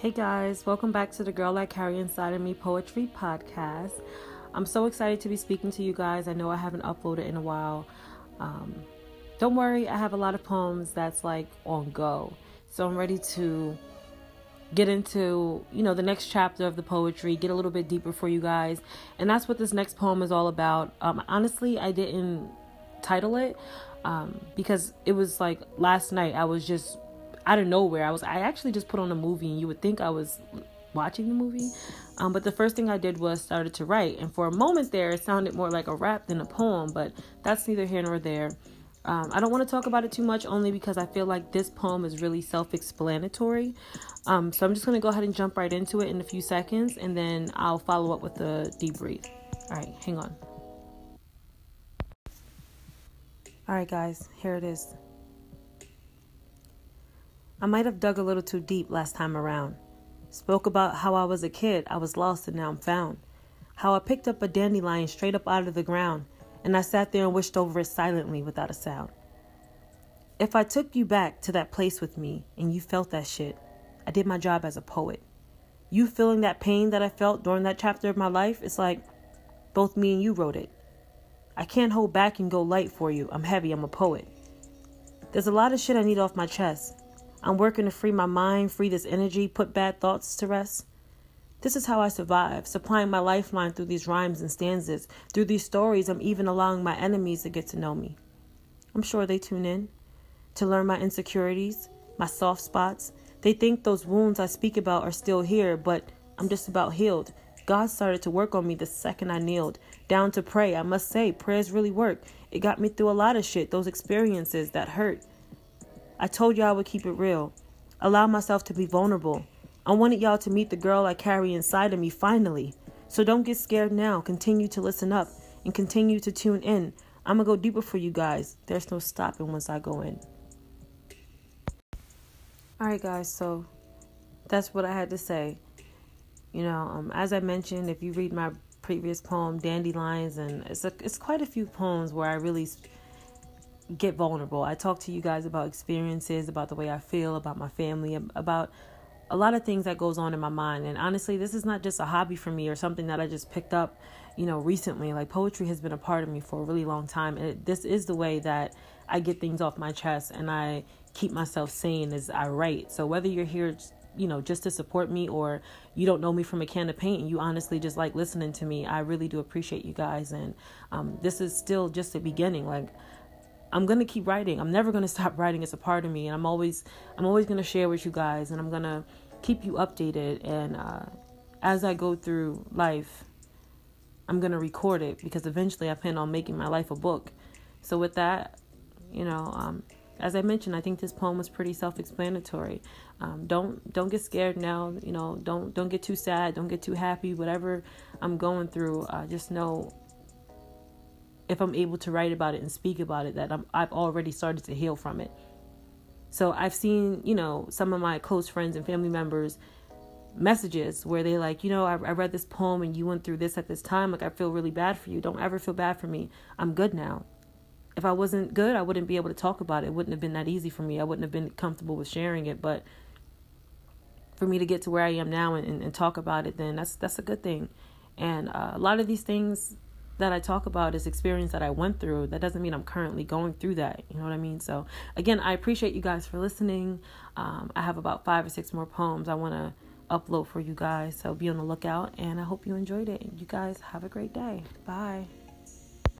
Hey guys, welcome back to the Girl I Carry Inside of Me Poetry Podcast. I'm so excited to be speaking to you guys. I know I haven't uploaded in a while. Um, don't worry, I have a lot of poems that's like on go. So I'm ready to get into, you know, the next chapter of the poetry, get a little bit deeper for you guys. And that's what this next poem is all about. Um, honestly, I didn't title it um, because it was like last night I was just out of nowhere. I was I actually just put on a movie and you would think I was watching the movie. Um, but the first thing I did was started to write, and for a moment there, it sounded more like a rap than a poem. But that's neither here nor there. Um, I don't want to talk about it too much, only because I feel like this poem is really self-explanatory. Um, so I'm just gonna go ahead and jump right into it in a few seconds, and then I'll follow up with the debrief. All right, hang on. All right, guys, here it is. I might have dug a little too deep last time around. Spoke about how I was a kid, I was lost, and now I'm found. How I picked up a dandelion straight up out of the ground, and I sat there and wished over it silently without a sound. If I took you back to that place with me and you felt that shit, I did my job as a poet. You feeling that pain that I felt during that chapter of my life, it's like both me and you wrote it. I can't hold back and go light for you. I'm heavy, I'm a poet. There's a lot of shit I need off my chest. I'm working to free my mind, free this energy, put bad thoughts to rest. This is how I survive, supplying my lifeline through these rhymes and stanzas. Through these stories, I'm even allowing my enemies to get to know me. I'm sure they tune in to learn my insecurities, my soft spots. They think those wounds I speak about are still here, but I'm just about healed. God started to work on me the second I kneeled down to pray. I must say, prayers really work. It got me through a lot of shit, those experiences that hurt. I told y'all I would keep it real, allow myself to be vulnerable. I wanted y'all to meet the girl I carry inside of me finally. So don't get scared now. Continue to listen up and continue to tune in. I'm going to go deeper for you guys. There's no stopping once I go in. All right, guys, so that's what I had to say. You know, um, as I mentioned, if you read my previous poem, Dandelions, and it's a, it's quite a few poems where I really get vulnerable. I talk to you guys about experiences, about the way I feel, about my family, about a lot of things that goes on in my mind. And honestly, this is not just a hobby for me or something that I just picked up, you know, recently. Like poetry has been a part of me for a really long time, and it, this is the way that I get things off my chest and I keep myself sane as I write. So whether you're here you know, just to support me or you don't know me from a can of paint and you honestly just like listening to me, I really do appreciate you guys. And um, this is still just the beginning. Like, I'm gonna keep writing. I'm never gonna stop writing. It's a part of me, and I'm always, I'm always gonna share with you guys, and I'm gonna keep you updated. And uh, as I go through life, I'm gonna record it because eventually I plan on making my life a book. So with that, you know, um, as I mentioned, I think this poem was pretty self-explanatory. Um, don't don't get scared now. You know, don't don't get too sad. Don't get too happy. Whatever I'm going through, uh, just know if I'm able to write about it and speak about it, that I'm, I've already started to heal from it. So I've seen, you know, some of my close friends and family members messages where they like, you know, I, I read this poem and you went through this at this time. Like I feel really bad for you. Don't ever feel bad for me. I'm good now if I wasn't good, I wouldn't be able to talk about it. It wouldn't have been that easy for me. I wouldn't have been comfortable with sharing it. But for me to get to where I am now and, and, and talk about it, then that's that's a good thing. And uh, a lot of these things that I talk about is experience that I went through. That doesn't mean I'm currently going through that. You know what I mean? So again, I appreciate you guys for listening. Um, I have about five or six more poems I want to upload for you guys. So be on the lookout, and I hope you enjoyed it. You guys have a great day. Bye.